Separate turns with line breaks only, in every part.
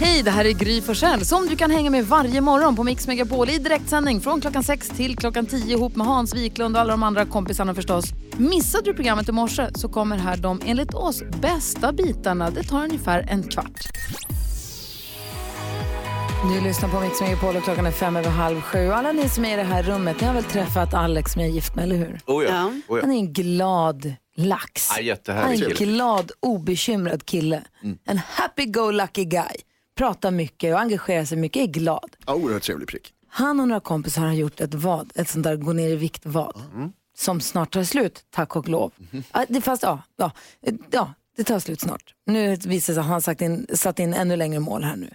Hej, det här är Gry Forssell som du kan hänga med varje morgon på Mix Megapol i direktsändning från klockan 6 till klockan 10 ihop med Hans Wiklund och alla de andra kompisarna förstås. Missade du programmet i morse så kommer här de enligt oss bästa bitarna. Det tar ungefär en kvart. Du lyssnar på Mix Megapol och klockan är fem över halv sju. Alla ni som är i det här rummet, ni har väl träffat Alex som jag är gift med, eller hur?
Oh ja. Oh ja.
Han är en glad lax.
Ja,
Han är en
kille.
glad, obekymrad kille. En happy-go-lucky guy. Pratar mycket och engagerar sig mycket, är glad.
Ja, oerhört trevlig prick.
Han och några kompisar har gjort ett vad, ett sånt där gå ner i vikt-vad. Som snart tar slut, tack och lov. Ja, det, fast ja, ja, ja, det tar slut snart. Nu visar det sig att han sagt in, satt in ännu längre mål här nu.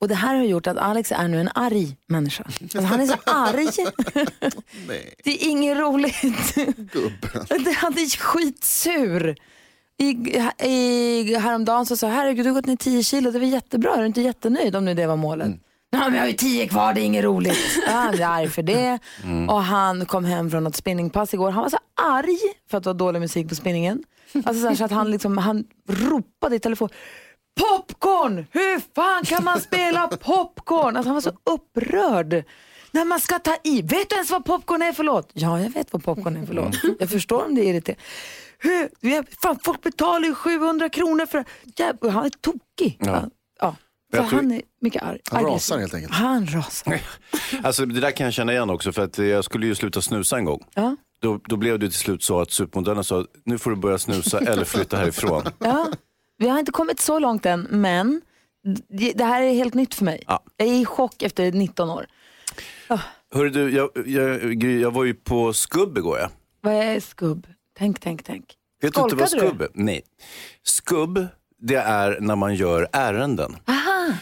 Och det här har gjort att Alex är nu en arg människa. Alltså, han är så arg. Det är inget roligt.
gubben.
Det- Han är skitsur. I, i, häromdagen så sa jag, herregud du har gått ner 10 kilo, det var jättebra, är du inte jättenöjd om nu det var målet? Ja, men jag har ju 10 kvar, det är inget roligt. Ja, han är arg för det. Och han kom hem från något spinningpass igår, han var så arg för att det var dålig musik på spinningen. Alltså så, så att han, liksom, han ropade i telefon, popcorn! Hur fan kan man spela popcorn? Alltså, han var så upprörd. När man ska ta i. Vet du ens vad popcorn är för låt? Ja, jag vet vad popcorn är för låt. Jag förstår om det är irriterande. Hur? vi- Fan, folk betalar ju 700 kronor för Jävlar, Han är tokig. Ja. Ja. Så
Jag tror-
han är mycket arg.
Han rasar helt enkelt.
Han rasar.
Alltså, det där kan jag känna igen också för att jag skulle ju sluta snusa en gång.
Ja.
Då, då blev det till slut så att supermodellen sa nu får du börja snusa eller flytta härifrån.
Ja. Vi har inte kommit så långt än, men det, det här är helt nytt för mig.
Ja.
Jag är i chock efter 19 år.
Hörru du, jag, jag, jag var ju på skubb igår. Ja.
Vad är skubb? Tänk, tänk, tänk.
Vet du inte vad skubb är? Nej. Skubb, det är när man gör ärenden.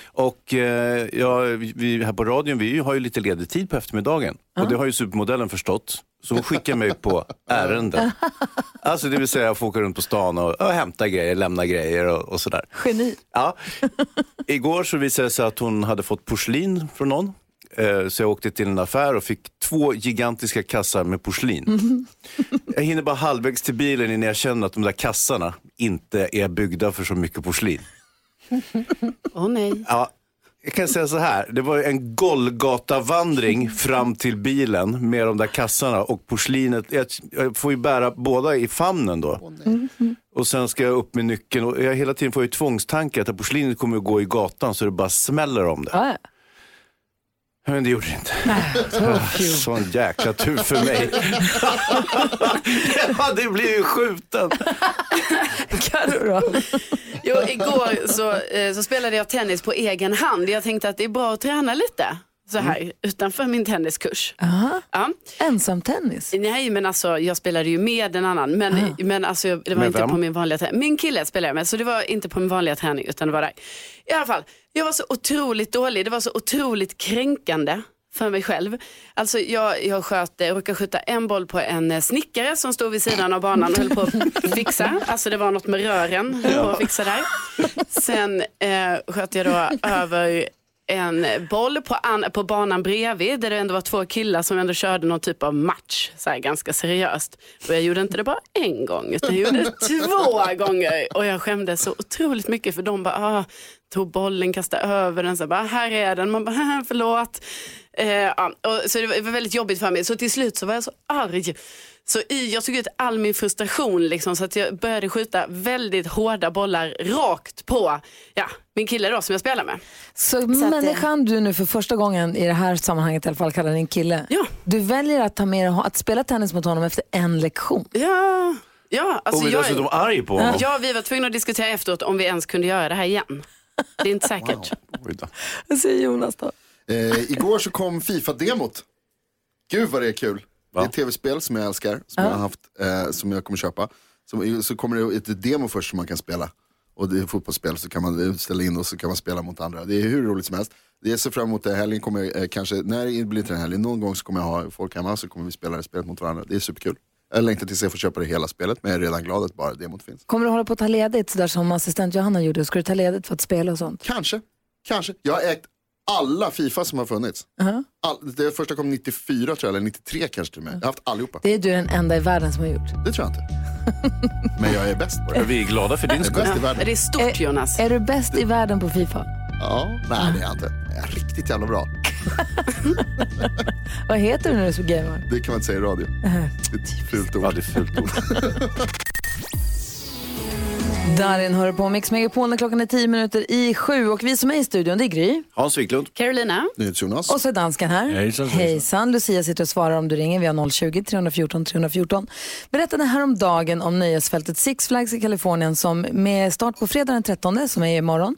Och eh, ja, vi här på radion, vi har ju lite ledig tid på eftermiddagen. Och det har ju supermodellen förstått. Så hon skickar mig på ärenden. Alltså det vill säga jag får åka runt på stan och, och hämta grejer, lämna grejer och, och sådär.
Geni.
Ja. Igår så visade det sig att hon hade fått porslin från någon. Eh, Så jag åkte till en affär och fick två gigantiska kassar med porslin. Jag hinner bara halvvägs till bilen innan jag känner att de där kassarna inte är byggda för så mycket porslin.
Åh nej.
Ja, jag kan säga så här, det var en Golgata-vandring fram till bilen med de där kassarna och porslinet. Jag, får ju bära båda i famnen då. Och sen ska jag upp med nyckeln och jag hela tiden får ju tvångstankar att porslinet kommer att gå i gatan så det bara smäller om det.
Ja.
Men det gjorde det inte. Sån jäkla tur för mig. jag hade blivit skjuten.
Carro då?
Jo, igår så, eh, så spelade jag tennis på egen hand. Jag tänkte att det är bra att träna lite så här utanför min tenniskurs.
Aha.
Ja.
Ensam tennis?
Nej men alltså jag spelade ju med en annan. Men, men alltså, det var
Med
inte
vem?
på min vanliga träning. Min kille spelade jag med så det var inte på min vanliga träning utan det var där. I alla fall, jag var så otroligt dålig. Det var så otroligt kränkande för mig själv. Alltså jag, jag sköt, jag råkade skjuta en boll på en eh, snickare som stod vid sidan av banan och höll på att fixa. Alltså det var något med rören, höll på att fixa där. Sen eh, sköt jag då över en boll på, an, på banan bredvid där det ändå var två killar som ändå körde någon typ av match, så här, ganska seriöst. Och jag gjorde inte det bara en gång utan jag gjorde det två gånger och jag skämdes så otroligt mycket för de bara ah, tog bollen, kastade över den, så bara här är den, man bara "Haha, förlåt. Eh, ja, och, så det var väldigt jobbigt för mig så till slut så var jag så arg. Så i, jag tog ut all min frustration liksom, så att jag började skjuta väldigt hårda bollar rakt på ja, min kille då som jag spelar med.
Så,
att,
människan du nu för första gången i det här sammanhanget i alla fall kallar din kille.
Ja.
Du väljer att ta med att spela tennis mot honom efter en lektion.
Ja, ja alltså
Och vi
jag,
dessutom arg på honom.
ja, vi var tvungna att diskutera efteråt om vi ens kunde göra det här igen. Det är inte säkert.
Då.
Vad säger Jonas då?
Eh, igår så kom Fifa-demot. Gud vad det är kul. Det är ett tv-spel som jag älskar, som jag har haft, eh, som jag kommer köpa. Som, så kommer det ett demo först som man kan spela. Och det är fotbollsspel så kan man ställa in och så kan man spela mot andra. Det är hur roligt som helst. Jag ser fram emot det. Helgen kommer jag, eh, kanske, nej det blir inte den helgen, någon gång så kommer jag ha folk hemma så kommer vi spela det spelet mot varandra. Det är superkul. Jag längtar tills jag får köpa det hela spelet men jag är redan glad att bara demot finns.
Kommer du hålla på att ta ledigt sådär som assistent Johanna gjorde? Ska du ta ledigt för att spela och sånt?
Kanske, kanske. Jag har ägt alla Fifa som har funnits. All, det första kom 94 tror jag, eller 93 kanske till och med. Jag har haft allihopa.
Det är du den enda i världen som har gjort.
Det tror jag inte. Men jag är bäst på det.
Vi är glada för din
är
skull.
Ja, det är stort Jonas.
Är du bäst i världen på Fifa?
Ja, nej det är jag inte. Jag är riktigt jävla bra.
Vad heter du när du är så gamer?
Det kan man inte säga i radio. Det är ett fult ord.
Ja, det är fult ord.
Darin hör på Mix Megapol när klockan är tio minuter i sju och vi som är i studion det är Gry.
Hans Wiklund.
Carolina.
Jonas.
Och så är dansken här.
Hejsan, hejsan.
Hejsan. Lucia sitter och svarar om du ringer. Vi har 020-314 314. Berättade häromdagen om nöjesfältet Six Flags i Kalifornien som med start på fredag den 13 som är imorgon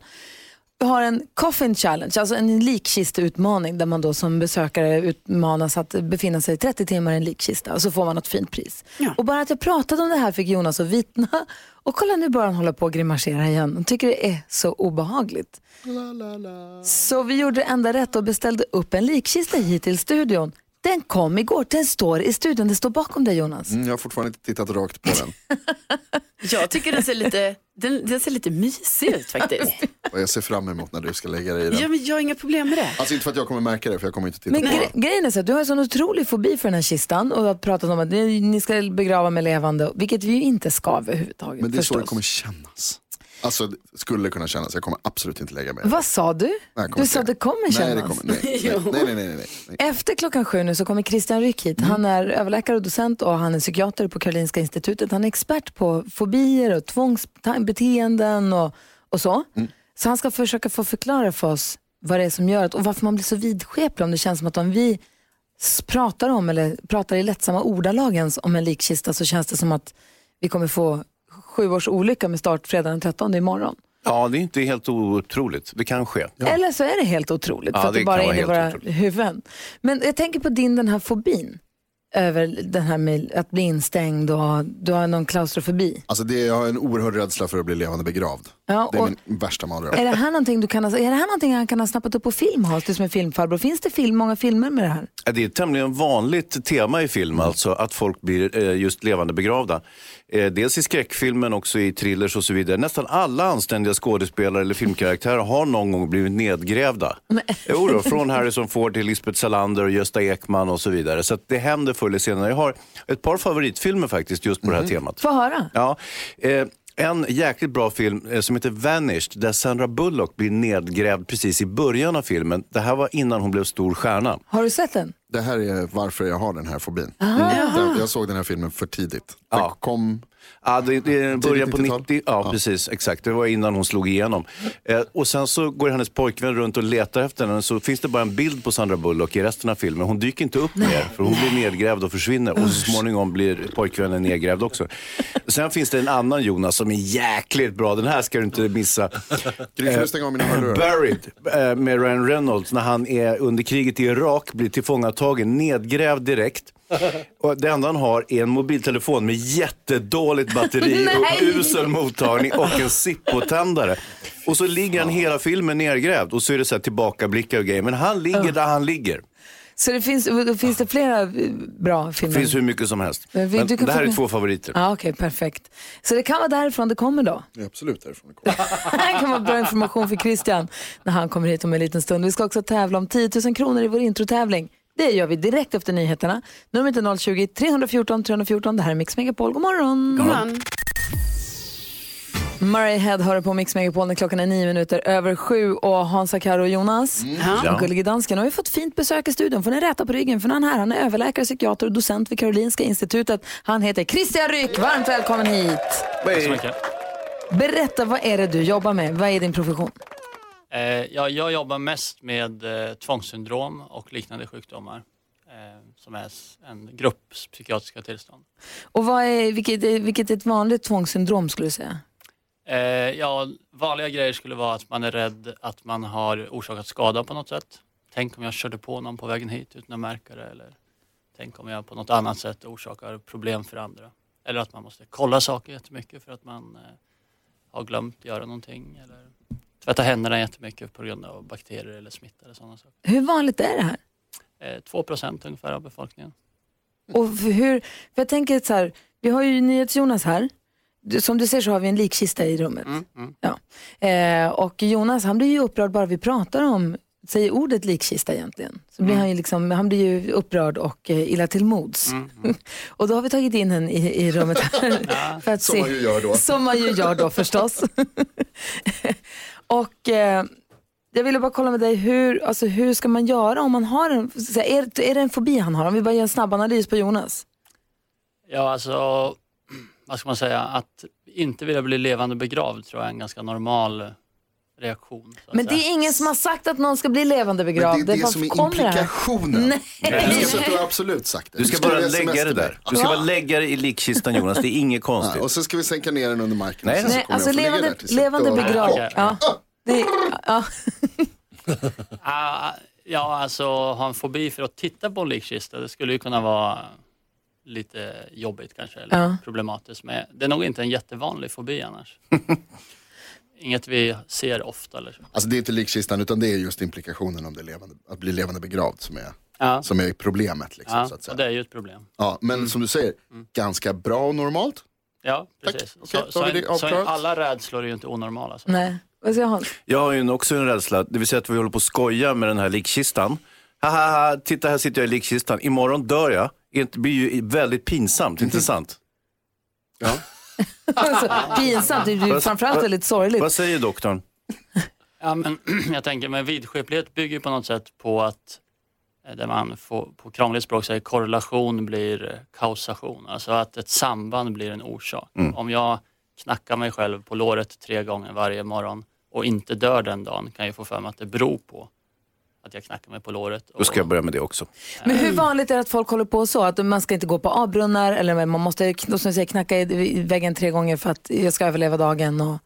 har en coffin challenge, alltså en likkisteutmaning där man då som besökare utmanas att befinna sig 30 timmar i en likkista och så får man något fint pris.
Ja.
Och bara att jag pratade om det här fick Jonas att vitna och kolla nu börjar han hålla på och grimasera igen. Han tycker det är så obehagligt. Så vi gjorde det enda rätt och beställde upp en likkista hit till studion. Den kom igår, den står i studion, den står bakom dig Jonas.
Mm, jag har fortfarande inte tittat rakt på den.
Jag tycker den ser lite, den, den ser lite mysig ut faktiskt.
Och jag ser fram emot när du ska lägga dig i den.
Ja, men jag har inga problem med det.
Alltså inte för att jag kommer märka det, för jag kommer inte titta
Men
på
gre-
den.
grejen är så att du har en sån otrolig fobi för den här kistan och har pratat om att ni, ni ska begrava med levande, vilket vi ju inte ska överhuvudtaget
Men det är så
förstås.
det kommer kännas. Alltså skulle kunna kännas, jag kommer absolut inte lägga mig.
Vad sa du?
Nej,
Du sa att det kommer
Nej,
kännas.
det kommer, nej, nej, nej, nej, nej, nej, nej.
Efter klockan sju nu så kommer Christian Ryck hit.
Mm.
Han är överläkare och docent och han är psykiater på Karolinska institutet. Han är expert på fobier och tvångsbeteenden och, och så.
Mm.
Så han ska försöka få förklara för oss vad det är som gör att, och varför man blir så vidskeplig om det känns som att om vi pratar om eller pratar i lättsamma ordalag ens om en likkista så känns det som att vi kommer få sju års olycka med start fredag den 13 imorgon.
Ja, det är inte helt otroligt. Det kan ske.
Eller så är det helt otroligt
Ja,
för att det,
det
bara är i våra
otroligt.
huvuden. Men jag tänker på din den här fobin över den här med att bli instängd och du har någon klaustrofobi.
Alltså det, jag har en oerhörd rädsla för att bli levande begravd.
Ja,
det är min värsta mardröm.
Är det här någonting du kan ha, är det här någonting han kan ha snappat upp på film Hans, du som är filmfarbror? Finns det film, många filmer med det här?
Ja, Det är ett tämligen vanligt tema i film, alltså att folk blir eh, just levande begravda. Eh, Dels i skräckfilm men också i thrillers och så vidare. Nästan alla anständiga skådespelare eller filmkaraktärer har någon gång blivit nedgrävda. Jo då, från Harrison Ford till Lisbeth Salander och Gösta Ekman och så vidare. Så det händer förr eller senare. Jag har ett par favoritfilmer faktiskt just på det här temat.
Få höra.
Ja, eh, en jäkligt bra film eh, som heter Vanished där Sandra Bullock blir nedgrävd precis i början av filmen. Det här var innan hon blev stor stjärna.
Har du sett den?
Det här är varför jag har den här fobin. Den, jag såg den här filmen för tidigt. Den
Ja.
kom,
Ja, det, det början på
90-tal?
90, ja, precis, exakt. Det var innan hon slog igenom. Eh, och sen så går hennes pojkvän runt och letar efter henne. Så finns det bara en bild på Sandra Bullock i resten av filmen. Hon dyker inte upp mer, för hon blir nedgrävd och försvinner. Och så småningom blir pojkvännen nedgrävd också. Sen finns det en annan Jonas som är jäkligt bra. Den här ska du inte missa.
Hörlurar?
Buried eh, med Ryan Reynolds när han är under kriget i Irak, blir tillfångatagen, nedgrävd direkt. Och det enda han har är en mobiltelefon med jättedåligt batteri och usel mottagning och en Zippo-tändare. Och så ligger han hela filmen nergrävd och så är det så här tillbakablickar och grejer. Men han ligger där han ligger.
Så det finns, finns det flera bra filmer?
Det finns hur mycket som helst.
Men vi-
Men det här
få-
är två favoriter.
Ja, Okej, perfekt. Så det kan vara därifrån det kommer då?
Det är absolut därifrån det kommer.
Det kan vara bra information för Christian när han kommer hit om en liten stund. Vi ska också tävla om 10 000 kronor i vår introtävling. Det gör vi direkt efter nyheterna. Numret är 020-314 314. Det här är Mix Megapol. God morgon!
God morgon.
Murray Head hör på Mix Megapol när klockan är nio minuter över sju och Hansa, Karo och Jonas.
Ja.
Och Gullige Dansken har ju fått fint besök i studion. Får ni räta på ryggen för han är här. Han är överläkare, psykiater och docent vid Karolinska institutet. Han heter Christian Ryck. Varmt välkommen hit.
Tack så mycket.
Berätta, vad är det du jobbar med? Vad är din profession?
Eh, ja, jag jobbar mest med eh, tvångssyndrom och liknande sjukdomar eh, som är en grupp psykiatriska tillstånd.
Och vad är, vilket, är, vilket är ett vanligt tvångssyndrom skulle du säga?
Ja, vanliga grejer skulle vara att man är rädd att man har orsakat skada på något sätt. Tänk om jag körde på någon på vägen hit utan att märka det eller tänk om jag på något annat sätt orsakar problem för andra. Eller att man måste kolla saker jättemycket för att man har glömt göra någonting eller tvätta händerna jättemycket på grund av bakterier eller smitta eller sådana saker.
Hur vanligt är det här?
Eh, 2 procent ungefär av befolkningen.
Och för hur, för jag tänker så här, vi har ju NyhetsJonas här. Du- Som du ser så har vi en likkista i rummet.
Mm, mm.
Ja. Eh, och Jonas han blir ju upprörd bara vi pratar om, säger ordet likkista egentligen. Så blir han, ju liksom, han blir ju upprörd och eh, illa till mods.
Mm, mm.
Och då har vi tagit in henne i, i rummet här. för att
Som man ju gör då.
Som man ju gör då förstås. och eh, Jag ville bara kolla med dig, hur, alltså, hur ska man göra om man har en, är, är det en fobi han har? Om vi bara gör en snabb analys på Jonas.
Ja, alltså, vad ska man säga, att inte vilja bli levande begravd tror jag är en ganska normal reaktion. så att
Men det
säga.
är ingen som har sagt att någon ska bli levande
Men
begravd.
det är det
bara
som är
det
implikationen.
Nej.
Nej. Du har absolut sagt det.
Du ska
skriver
bara
sms
lägga det där. Du ska bara lägga det i likkistan Jonas, det är inget
Ja,
konstigt.
och så ska vi sänka ner den under marken.
Nej,
Nej, alltså levande, levande begravd.
Okej.
Ja. Det, ja.
Ah, ja, alltså ha en fobi för att titta på en likkista, det skulle ju kunna vara lite jobbigt kanske, eller
Ja.
problematiskt. Men det är nog inte en jättevanlig fobi annars. Inget vi ser ofta. Eller så.
Alltså det är inte likkistan utan det är just implikationen om det levande, att bli levande begravd som är,
Ja,
som är problemet. Liksom,
ja
så att
och
säga.
det är ju ett problem.
Ja, men som du säger, ganska bra och normalt.
Ja,
Tack.
precis.
Okej,
så,
vi det
så, så
avklarat.
alla rädslor är ju inte onormala. Så.
Nej, vad säger Hans?
Jag har ju också en rädsla, det vill säga att vi håller på att skoja med den här likkistan. Haha, titta här sitter jag i likkistan, imorgon dör jag. Det blir ju väldigt pinsamt, inte sant?
Ja.
Alltså, pinsamt, det är framförallt
vad-
väldigt sorgligt.
Vad säger doktorn?
Ja, men jag tänker med vidskeplighet bygger på något sätt på att eh, där man får, på krångligt språk säger korrelation blir eh, kausation. Alltså att ett samband blir en orsak. Om jag knackar mig själv på låret tre gånger varje morgon och inte dör den dagen kan jag få för mig att det beror på att jag knackar mig på låret.
Då ska jag börja med det också.
Men hur vanligt är det att folk håller på så? Att man ska inte gå på avbrunnar eller man måste som säger, knacka i väggen tre gånger för att jag ska överleva dagen? Och...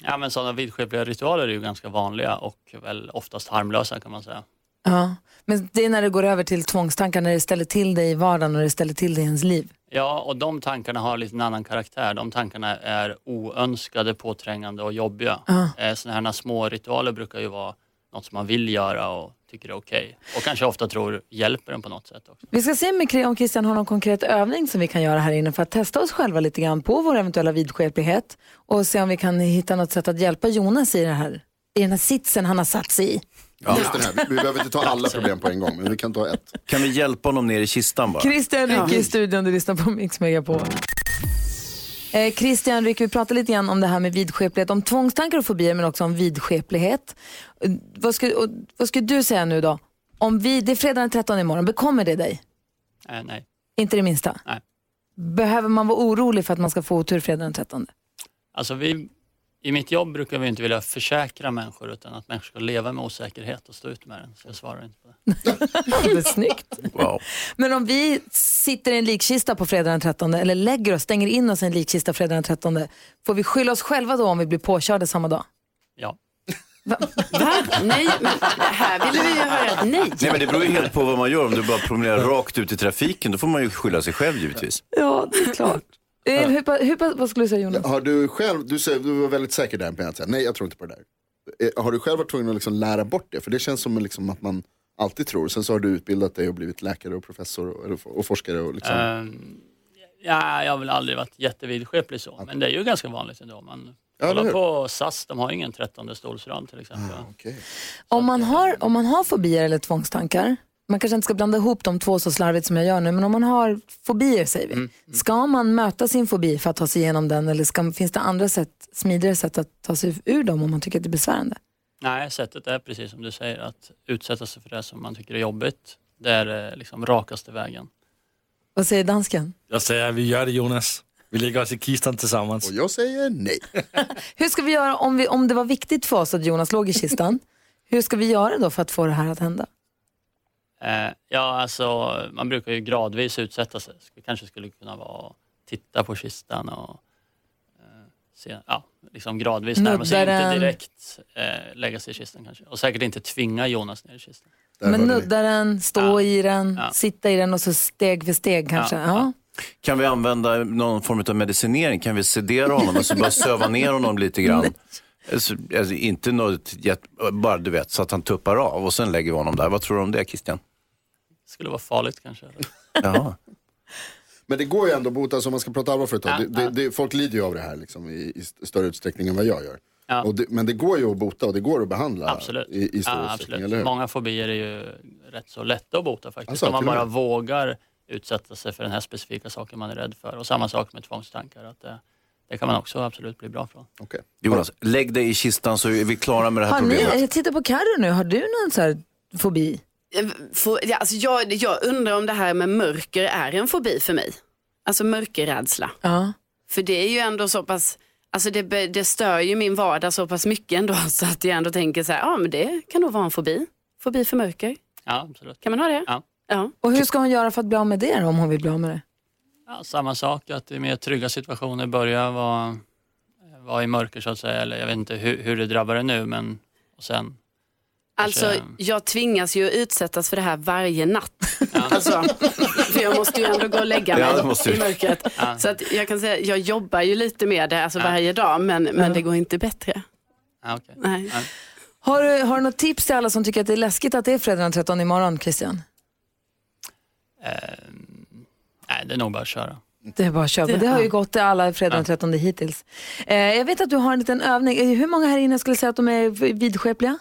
Ja, men sådana vidskepliga ritualer är ju ganska vanliga och väl oftast harmlösa kan man säga.
Ja. Men det är när det går över till tvångstankar, när det ställer till dig i vardagen och det ställer till dig i ens liv.
Ja, och de tankarna har lite en annan karaktär. De tankarna är oönskade, påträngande och jobbiga. Eh, Sådana här små ritualer brukar ju vara något som man vill göra och tycker är okej. Och kanske ofta tror hjälper en på något sätt också.
Vi ska se om Christian har någon konkret övning som vi kan göra här inne för att testa oss själva lite grann på vår eventuella vidskeplighet och se om vi kan hitta något sätt att hjälpa Jonas i, det här, i den här sitsen han har satt sig i.
Just den här. Vi, behöver inte ta alla problem på en gång, men vi kan ta ett.
Kan vi hjälpa honom ner i kistan bara?
Christian Ryck i studion, du lyssnar på Mix Megapol. Eh, Christian Ryck, vi pratar lite grann om det här med vidskeplighet, om tvångstankar och fobier men också om vidskeplighet. Eh, vad, skulle, vad skulle du säga nu då? Om vi, det är fredag den 13 imorgon, bekommer det dig?
Eh, nej.
Inte det minsta?
Nej.
Behöver man vara orolig för att man ska få otur fredag den 13?
Alltså vi, I mitt jobb brukar vi inte vilja försäkra människor utan att människor ska leva med osäkerhet och stå ut med den. Så jag svarar inte på det.
Det snyggt.
Wow.
Men om vi sitter i en likkista på fredag den 13 eller lägger oss, stänger in oss i en likkista fredag den 13, får vi skylla oss själva då om vi blir påkörda samma dag?
Ja.
Va? Nej, men här ville vi ju höra ett nej.
Nej men det beror ju helt på vad man gör. Om du bara promenerar rakt ut i trafiken, då får man ju skylla sig själv givetvis.
Ja, det är klart. Eh, hur, hur, vad skulle du säga Jonas?
Har du själv, du, säger, du var väldigt säker där med att säga nej jag tror inte på det där. Eh, Har du själv varit tvungen att liksom lära bort det? För det känns som liksom att man alltid tror. Sen så har du utbildat dig och blivit läkare och professor och, och forskare. Och liksom.
Ehm, ja, jag har väl aldrig varit jättevidskeplig så, men det är ju ganska vanligt ändå. Man
Ja, hur?
på SAS, de har ingen trettonde stolsrad till exempel.
Okej.
Om man, har, om man har fobier eller tvångstankar, man kanske inte ska blanda ihop de två så slarvigt som jag gör nu, men om man har fobier säger vi, ska man möta sin fobi för att ta sig igenom den eller ska, finns det andra sätt, smidigare sätt att ta sig ur dem om man tycker att det är besvärande?
Nej, sättet är precis som du säger, att utsätta sig för det som man tycker är jobbigt. Det är eh, liksom rakaste vägen.
Vad säger dansken?
Jag säger vi gör det Jonas. Vi lägger oss i kistan tillsammans.
Och jag säger nej.
Hur ska vi göra om, vi, om det var viktigt för oss att Jonas låg i kistan? hur ska vi göra då för att få det här att hända?
Eh, ja, alltså man brukar ju gradvis utsätta sig. Det kanske skulle kunna vara att titta på kistan och eh, se, ja, liksom gradvis närma sig. Inte direkt eh, lägga sig i kistan kanske. Och säkert inte tvinga Jonas ner i kistan.
Där
Men nudda den, stå
Ja.
i den,
Ja.
sitta i den och så steg för steg kanske. Ja.
Kan vi använda någon form av medicinering? Kan vi sedera honom och så bara söva ner honom lite grann? Alltså, alltså, inte något, bara du vet, så att han tuppar av och sen lägger vi honom där. Vad tror du om det Christian?
Det skulle vara farligt kanske.
Jaha.
Men det går ju ändå att bota, om man ska prata allvar för ett tag.
Ja,
det, det,
ja.
det, folk lider ju av det här liksom, i, i st- större utsträckning än vad jag gör.
Ja.
Och det, men det går ju att bota och det går att behandla
Absolut.
i, i stor
ja,
utsträckning,
absolut.
eller hur?
Många fobier är ju rätt så lätta att bota faktiskt.
Alltså,
om man bara vågar utsätta sig för den här specifika saken man är rädd för. Och samma sak med tvångstankar. Att det, det kan man också absolut bli bra från.
Okej.
Jonas, lägg dig i kistan så är vi klara med det här
Har ni,
problemet.
jag tittar på Carro nu, har du någon så här fobi?
Få- ja, alltså jag, jag undrar om det här med mörker är en fobi för mig. Alltså mörkerrädsla.
Ja.
För det är ju ändå så pass, alltså det, det stör ju min vardag så pass mycket ändå så att jag ändå tänker så här, ja men det kan nog vara en fobi. Fobi för mörker.
Ja, absolut.
Kan man ha det?
Ja.
Ja.
Och hur ska hon göra för att bli av med det då, om hon vill bli av med det?
Ja, samma sak, att i mer trygga situationer börja vara, vara i mörker så att säga. Eller jag vet inte hur, hur det drabbar det nu men och sen
Alltså jag tvingas ju utsättas för det här varje natt. Alltså, för jag måste ju ändå gå och lägga
Ja,
mig
det du.
i mörkret. Så att jag kan säga, jag jobbar ju lite med det alltså varje dag men, men det går inte bättre.
Ja, okej.
Nej.
Ja.
Har du, har du något tips till alla som tycker att det är läskigt att det är fredag den 13 imorgon, Christian?
Eh, nej, det är nog bara att köra.
Det är bara att köra på. Det har ju gått till alla fredag den 13 hittills. Eh, jag vet att du har en liten övning. Eh, Hur många här inne skulle säga att de är vidskepliga?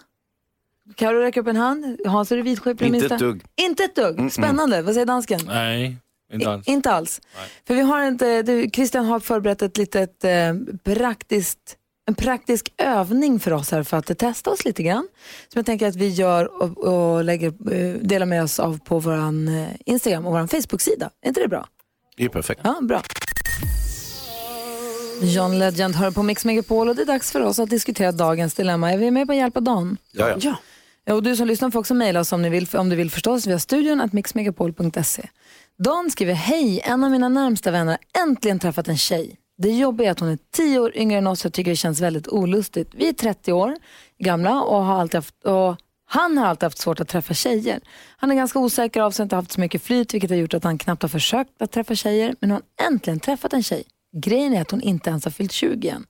Carro räcker upp en hand. Hans, är du vidskeplig?
Inte
minsta?
ett dugg.
Inte ett dugg. Spännande. Vad säger dansken?
Nej, inte alls.
I, inte alls. För vi har inte, du, Christian har förberett ett litet eh, praktiskt, en praktisk övning för oss här för att testa oss lite grann. Som jag tänker att vi gör och, och lägger, eh, delar med oss av på vår eh, Instagram och vår Facebook-sida. Är inte det bra?
Det är perfekt.
Ja, bra. John Legend hör på Mix Megapol och det är dags för oss att diskutera dagens dilemma. Är vi med på att hjälpa Dan?
Ja, ja.
Ja.
Och du som lyssnar får också mejla oss om, ni vill, om du vill förstås via studion att mixmegapol.se. Dan skriver, hej, en av mina närmsta vänner har äntligen träffat en tjej. Det jobbiga är att hon är tio år yngre än oss och jag tycker det känns väldigt olustigt. Vi är 30 år gamla och, har alltid haft, och han har alltid haft svårt att träffa tjejer. Han är ganska osäker av sig, inte haft så mycket flyt vilket har gjort att han knappt har försökt att träffa tjejer. Men nu har han äntligen träffat en tjej. Grejen är att hon inte ens har fyllt 20 än.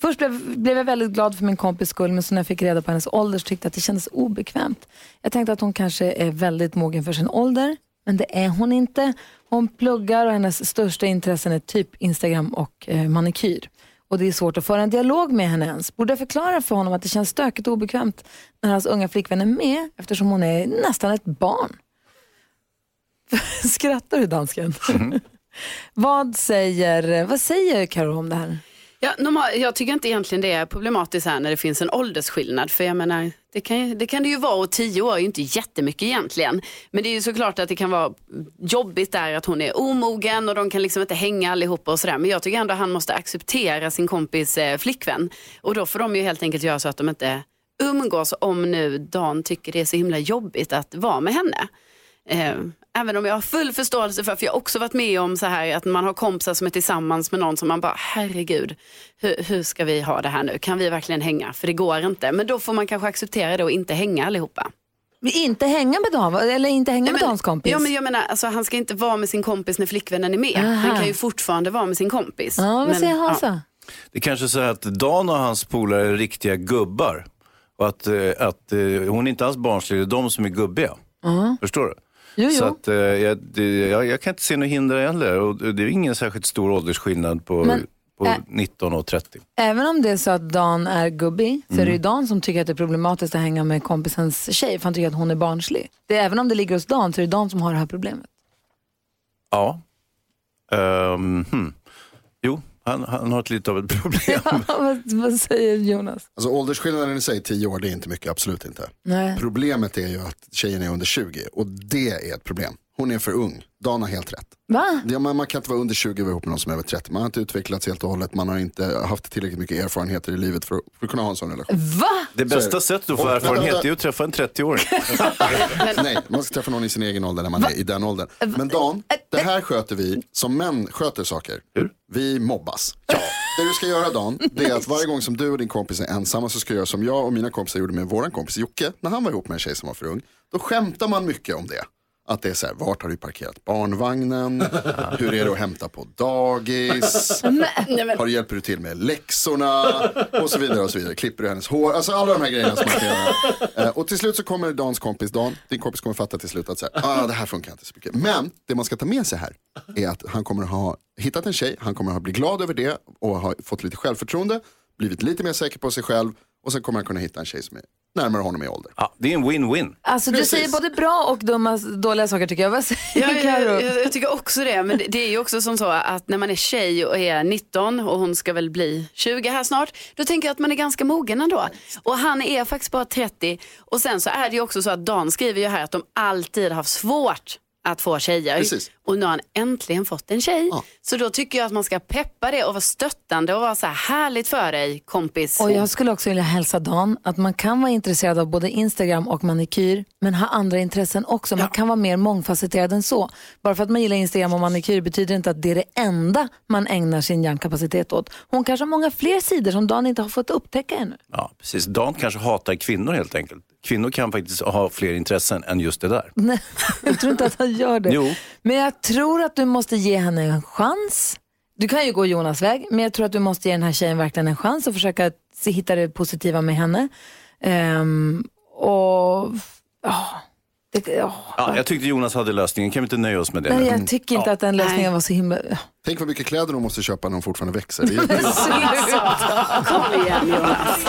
Först blev, blev jag väldigt glad för min kompis skull, men så när jag fick reda på hennes ålder så tyckte jag att det kändes obekvämt. Jag tänkte att hon kanske är väldigt mogen för sin ålder, men det är hon inte. Hon pluggar och hennes största intressen är typ Instagram och eh, manikyr. Och det är svårt att föra en dialog med henne ens. Borde jag förklara för honom att det känns stökigt och obekvämt när hans unga flickvän är med, eftersom hon är nästan ett barn? Skrattar du dansken? vad säger, vad säger Karo om det här?
Ja, normal, jag tycker inte egentligen det är problematiskt här när det finns en åldersskillnad. För jag menar, det kan, det kan det ju vara och tio år är ju inte jättemycket egentligen. Men det är ju såklart att det kan vara jobbigt där att hon är omogen och de kan liksom inte hänga allihopa och sådär. Men jag tycker ändå att han måste acceptera sin kompis eh, flickvän. Och då får de ju helt enkelt göra så att de inte umgås om nu Dan tycker det är så himla jobbigt att vara med henne. Eh, även om jag har full förståelse för, för jag har också varit med om så här att man har kompisar som är tillsammans med någon som man bara, herregud, hur, hur ska vi ha det här nu? Kan vi verkligen hänga? För det går inte. Men då får man kanske acceptera det och inte hänga allihopa.
Inte hänga med Dan, va? eller inte hänga med
men-
Dans kompis?
Ja, men jag menar, alltså, han ska inte vara med sin kompis när flickvännen är med.
Aha.
Han kan ju fortfarande vara med sin kompis.
ja, vad
Men,
säger
ja.
Hansa?
Det är kanske är så att Dan och hans polare är riktiga gubbar. Och att, eh, att eh, hon är inte alls barnslig, det är de som är gubbiga. Förstår du?
Jo, jo.
Så att, eh, jag, det, jag, jag kan inte se något hinder heller. Och det är ingen särskilt stor åldersskillnad på,
Men,
på
äh,
19 och 30.
Även om det är så att Dan är gubbig så är
Mm.
det ju Dan som tycker att det är problematiskt att hänga med kompisens tjej för han tycker att hon är barnslig. Det är, även om det ligger hos Dan så är det Dan som har det här problemet.
Ja. Ehm, hmm. Han, han har ett lite av ett problem.
vad, vad säger Jonas?
Alltså åldersskillnaden i sig, 10 år, det är inte mycket, absolut inte.
Nej.
Problemet är ju att tjejen är under 20 och det är ett problem. Hon är för ung. Dan har helt rätt.
Va?
Ja, man, man kan inte vara under 20 och vara ihop med någon som är över 30. Man har inte utvecklats helt och hållet. Man har inte haft tillräckligt mycket erfarenheter i livet för, att- för att kunna ha en sån relation.
Va?
Det bästa sättet att få
Och-
erfarenhet är att träffa en 30-åring.
Nej, man ska träffa någon i sin egen ålder när man är i den åldern. Men Dan, det här sköter vi som män sköter saker.
Hur?
Vi mobbas. Ja. Det du ska göra Dan, det är att varje gång som du och din kompis är ensamma så ska du göra som jag och mina kompisar gjorde med våran kompis Jocke när han var ihop med en tjej som var för ung. Då skämtar man mycket om det. Att det är så här, vart har du parkerat barnvagnen? Hur är det att hämta på dagis? Har du hjälper du till med läxorna? Och så vidare och så vidare. Klipper du hennes hår? Alltså alla de här grejerna som man kan göra. Eh, Och till slut så kommer Dans kompis Dan, din kompis kommer fatta till slut att så här, ah, det här funkar inte så mycket. Men det man ska ta med sig här är att han kommer ha hittat en tjej, han kommer ha blivit glad över det och ha fått lite självförtroende, blivit lite mer säker på sig själv och sen kommer han kunna hitta en tjej som är närmare honom i ålder.
Ja, det är en win-win.
Alltså du
Precis.
säger både bra och dumma, dåliga saker tycker jag. Vad säger
Ja,
du
jag, jag, jag tycker också det, men det, det är ju också som så att när man är tjej och är 19 och hon ska väl bli 20 här snart, då tänker jag att man är ganska mogen ändå. Och han är faktiskt bara 30 och sen så är det ju också så att Dan skriver ju här att de alltid har haft svårt att få tjejer.
Precis.
Och nu har han äntligen fått en tjej.
Ja.
Så då tycker jag att man ska peppa det och vara stöttande och vara så här härligt för dig kompis.
Och jag skulle också vilja hälsa Dan att man kan vara intresserad av både Instagram och manikyr men ha andra intressen också. Man kan vara mer mångfacetterad än så. Bara för att man gillar Instagram och manikyr betyder inte att det är det enda man ägnar sin hjärnkapacitet åt. Hon kanske har många fler sidor som Dan inte har fått upptäcka ännu.
Ja, precis. Dan kanske hatar kvinnor helt enkelt. Kvinnor kan faktiskt ha fler intressen än just det där.
Nej, jag tror inte att han gör det.
Jo.
Men jag tror att du måste ge henne en chans. Du kan ju gå Jonas väg, men jag tror att du måste ge den här tjejen verkligen en chans och försöka se, hitta det positiva med henne. Ehm, och ja, det, ja.
Ja, jag tyckte Jonas hade lösningen. Kan vi inte nöja oss med det?
Nej, jag tycker inte att den lösningen
Nej.
var så himla...
Tänk vad mycket kläder de måste köpa när de fortfarande växer. Det är jättejobbigt.
Kom igen Jonas.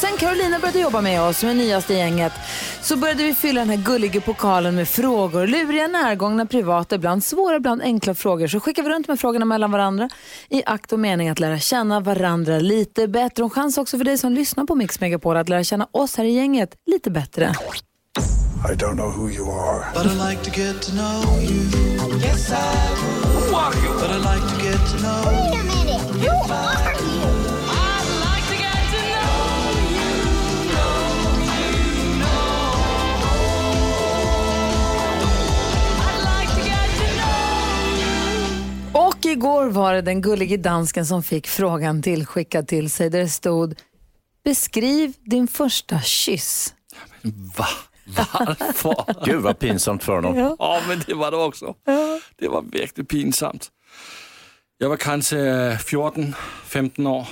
Sen Carolina började jobba med oss, som är nyast i gänget, så började vi fylla den här gulliga pokalen med frågor. Luriga, närgångna, privata, ibland svåra, ibland enkla frågor. Så skickar vi runt med frågorna mellan varandra i akt och mening att lära känna varandra lite bättre. Och chans också för dig som lyssnar på Mix Megapol att lära känna oss här i gänget lite bättre.
I don't know who you are.
But I like to get to know you. Yes, I would. But I like to get to know you.
Wait a minute. Who are you?
Och igår var det den gullige dansken som fick frågan tillskickad till sig där det stod Beskriv din första kyss.
Va? Varför?
Gud vad pinsamt för honom.
Ja, men det var det också. Det var verkligen pinsamt. Jag var kanske 14-15 år.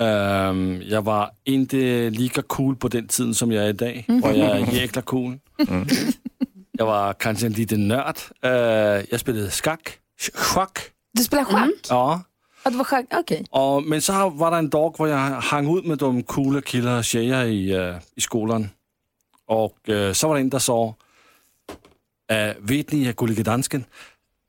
Ehm, jag var inte lika cool på den tiden som jag är idag. Och jag är jäkla cool. Jag var kanske en liten nörd. Uh, jag spelade schack. Sch- Schack.
Du spelar schack?
Ja.
Att det var schack? Okej.
Och, men så var der en dag, hvor jeg hang ud med de coola killar og tjejer i, øh, i skolan. Och øh, så var der en, der sa, äh, vet ni, er Gullige Dansken?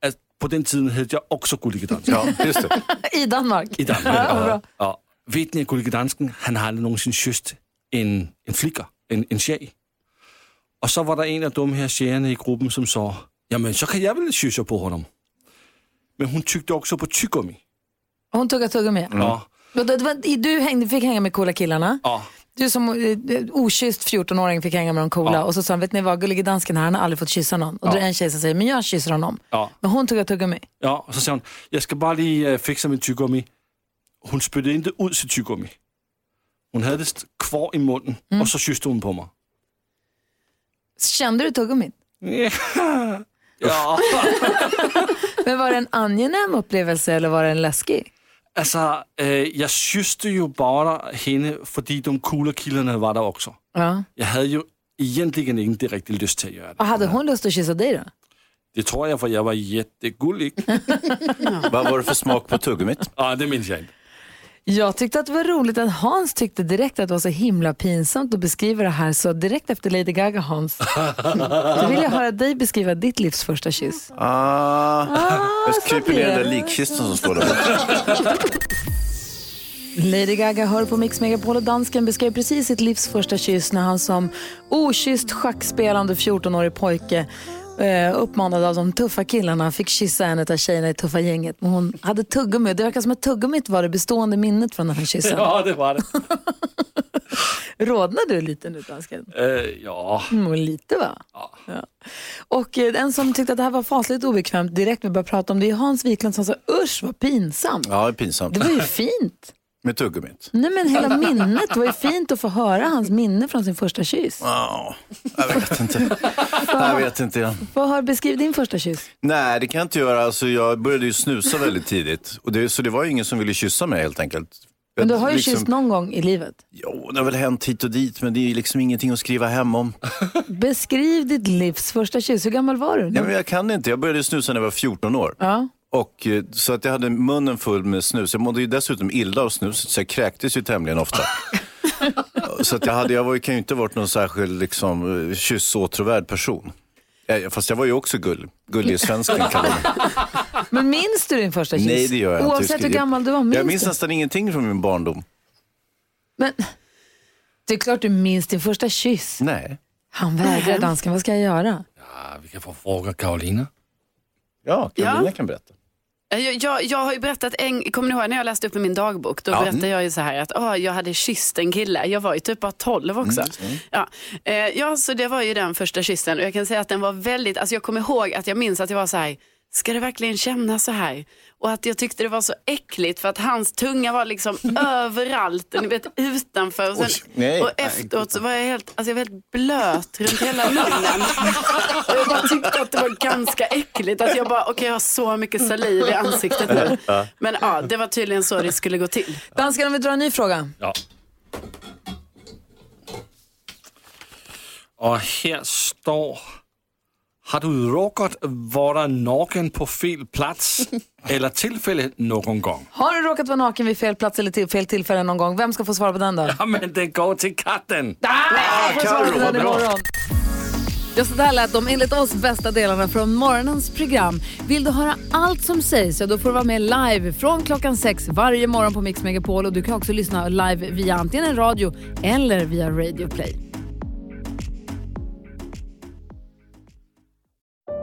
At på den tiden hed jeg också Gullige Dansken
Ja, just det.
I Danmark?
i Danmark.
Ja, bra.
Ja. Vet ni, Gullige Dansken, han har aldrig nogensinde kysst en, en flikker, en, en tjej. Og så var der en af de her tjejerne i gruppen, som sa, jamen så kan jeg vel kyssa på honom. Men hun tygte också på tyggegummi.
Hon tuggar tuggummi?
Ja.
Och då- det var- Du hängde, fick hänga med coola killarna.
Ja.
Du som eh, okysst 14-åring fick hänga med de coola
Ja.
och så sa han, vet ni vad, gullige dansken här, han har aldrig fått kyssa någon. Och då är det en tjej som säger, men jag kysser honom.
Ja.
Men hon tuggar tuggummi.
Ja, og så sagde hun, jeg skal bare lige øh, fixe min tyggegummi. Hun spyttede ikke ud sit tyggegummi. Hun havde det kvar i munden, mm. og så kysste hun på mig.
Kände du tuggummit?
Ja,
Men var det en angenäm upplevelse eller var det en läskig?
altså, øh, jeg kysste jo bare hende, fordi de coola killarna var der også.
Ja.
Jeg havde jo egentligen ikke rigtig lyst til at gøre det.
Och hade hon lust att kyssa dig då?
Det tror jeg, for jeg var jättegullig.
Vad var det för smak på tuggummit?
Ja, det minns jag inte.
Jag tyckte att det var roligt att Hans tyckte direkt att det var så himla pinsamt att beskriva det här så direkt efter Lady Gaga Hans. Då vill jag höra dig beskriva ditt livs första kyss.
Ah, jag
så
kryper ner den där likkistan som står där.
Lady Gaga hör på Mix Megapol och dansken beskrev precis sitt livs första kyss när han som okysst schackspelande 14-årig pojke eh, uppmanad av de tuffa killarna fick kyssa en av tjejerna i tuffa gänget. Men hon hade tuggummi. Det verkar som att tuggummit var det bestående minnet från den här kyssen.
Ja, det var det.
Rodnar du lite nu dansken?
Øh, ja,
Mm, lite va? Ja. Och eh, en som tyckte att det här var fasligt obekvämt direkt vi började prata om det är Hans Wiklund som sa usch vad pinsamt.
Ja, det är pinsamt.
Det var ju fint.
Med tuggummit.
Nej men hela minnet, det var ju fint att få höra hans minne från sin första kyss.
Ja, jag vet inte. Jag vet inte.
Vad har beskriv din första kyss?
Nej, det kan jag inte göra. Alltså, jag började ju snusa väldigt tidigt. Och det, så det var ju ingen som ville kyssa mig helt enkelt.
Men du har ju
liksom-
kysst någon gång i livet.
Jo, det har väl hänt hit och dit, men det är liksom ingenting att skriva hem om.
Beskriv ditt livs första kyss. Hur gammal var du?
Nej, men jag kan inte. Jag började snusa när jag var 14 år.
Ja.
Och, eh, så att jag hade munnen full med snus. Jag mådde ju dessutom illa av snuset så jag kräktes ju tämligen ofta. så att jag, hade, jag var, ju- kan ju inte varit någon särskild liksom, kyssåtråvärd person. Eh, Fast jag var ju också gull, gullig svensken kallar man
Men minns du din första kyss?
Nej, det gör jag inte.
Oavsett hur gammal du var, minns
Jag minns
du?
nästan ingenting från min barndom.
Men det är klart du minns din första kyss.
Nej.
Han vägrar dansken, vad ska jag göra?
Ja, vi kan få fråga Karolina.
Ja, Karolina
Ja.
kan berätta.
Eh, Jag, jag, jag har ju berättat, en, kommer ni ihåg när jag läste upp i min dagbok? Då
Ja.
berättade jag ju så här att åh, jag hade kysst en kille. Jag var ju typ bara 12 också. Ja. Eh, ja, så det var ju den första kyssen. Och jag kan säga att den var väldigt, alltså jag kommer ihåg att jag minns att jag var så här, ska det verkligen kännas så här? Och att jag tyckte det var så äckligt för att hans tunga var liksom överallt, ni vet utanför. Och, sen,
Oj, nej.
och efteråt så var jag helt, alltså jag var helt blöt runt hela munnen. Och jag bara tyckte att det var ganska äckligt. Att jag bara, okej jag har så mycket saliv i ansiktet nu. Men ja, det var tydligen så det skulle gå till.
Dansken, om vi drar en ny fråga.
Ja. Och här står... Har du råkat vara naken på fel plats eller tillfälle någon gång?
Har du råkat vara naken vid fel plats eller till fel tillfälle någon gång? Vem ska få svara på den då?
Ja, men den går till katten.
Ah, får svara på den imorgon.
Ja, så där lät de enligt oss bästa delarna från morgonens program. Vill du höra allt som sägs så då får du vara med live från klockan sex varje morgon på Mix Megapol och du kan också lyssna live via antingen radio eller via Radio Play.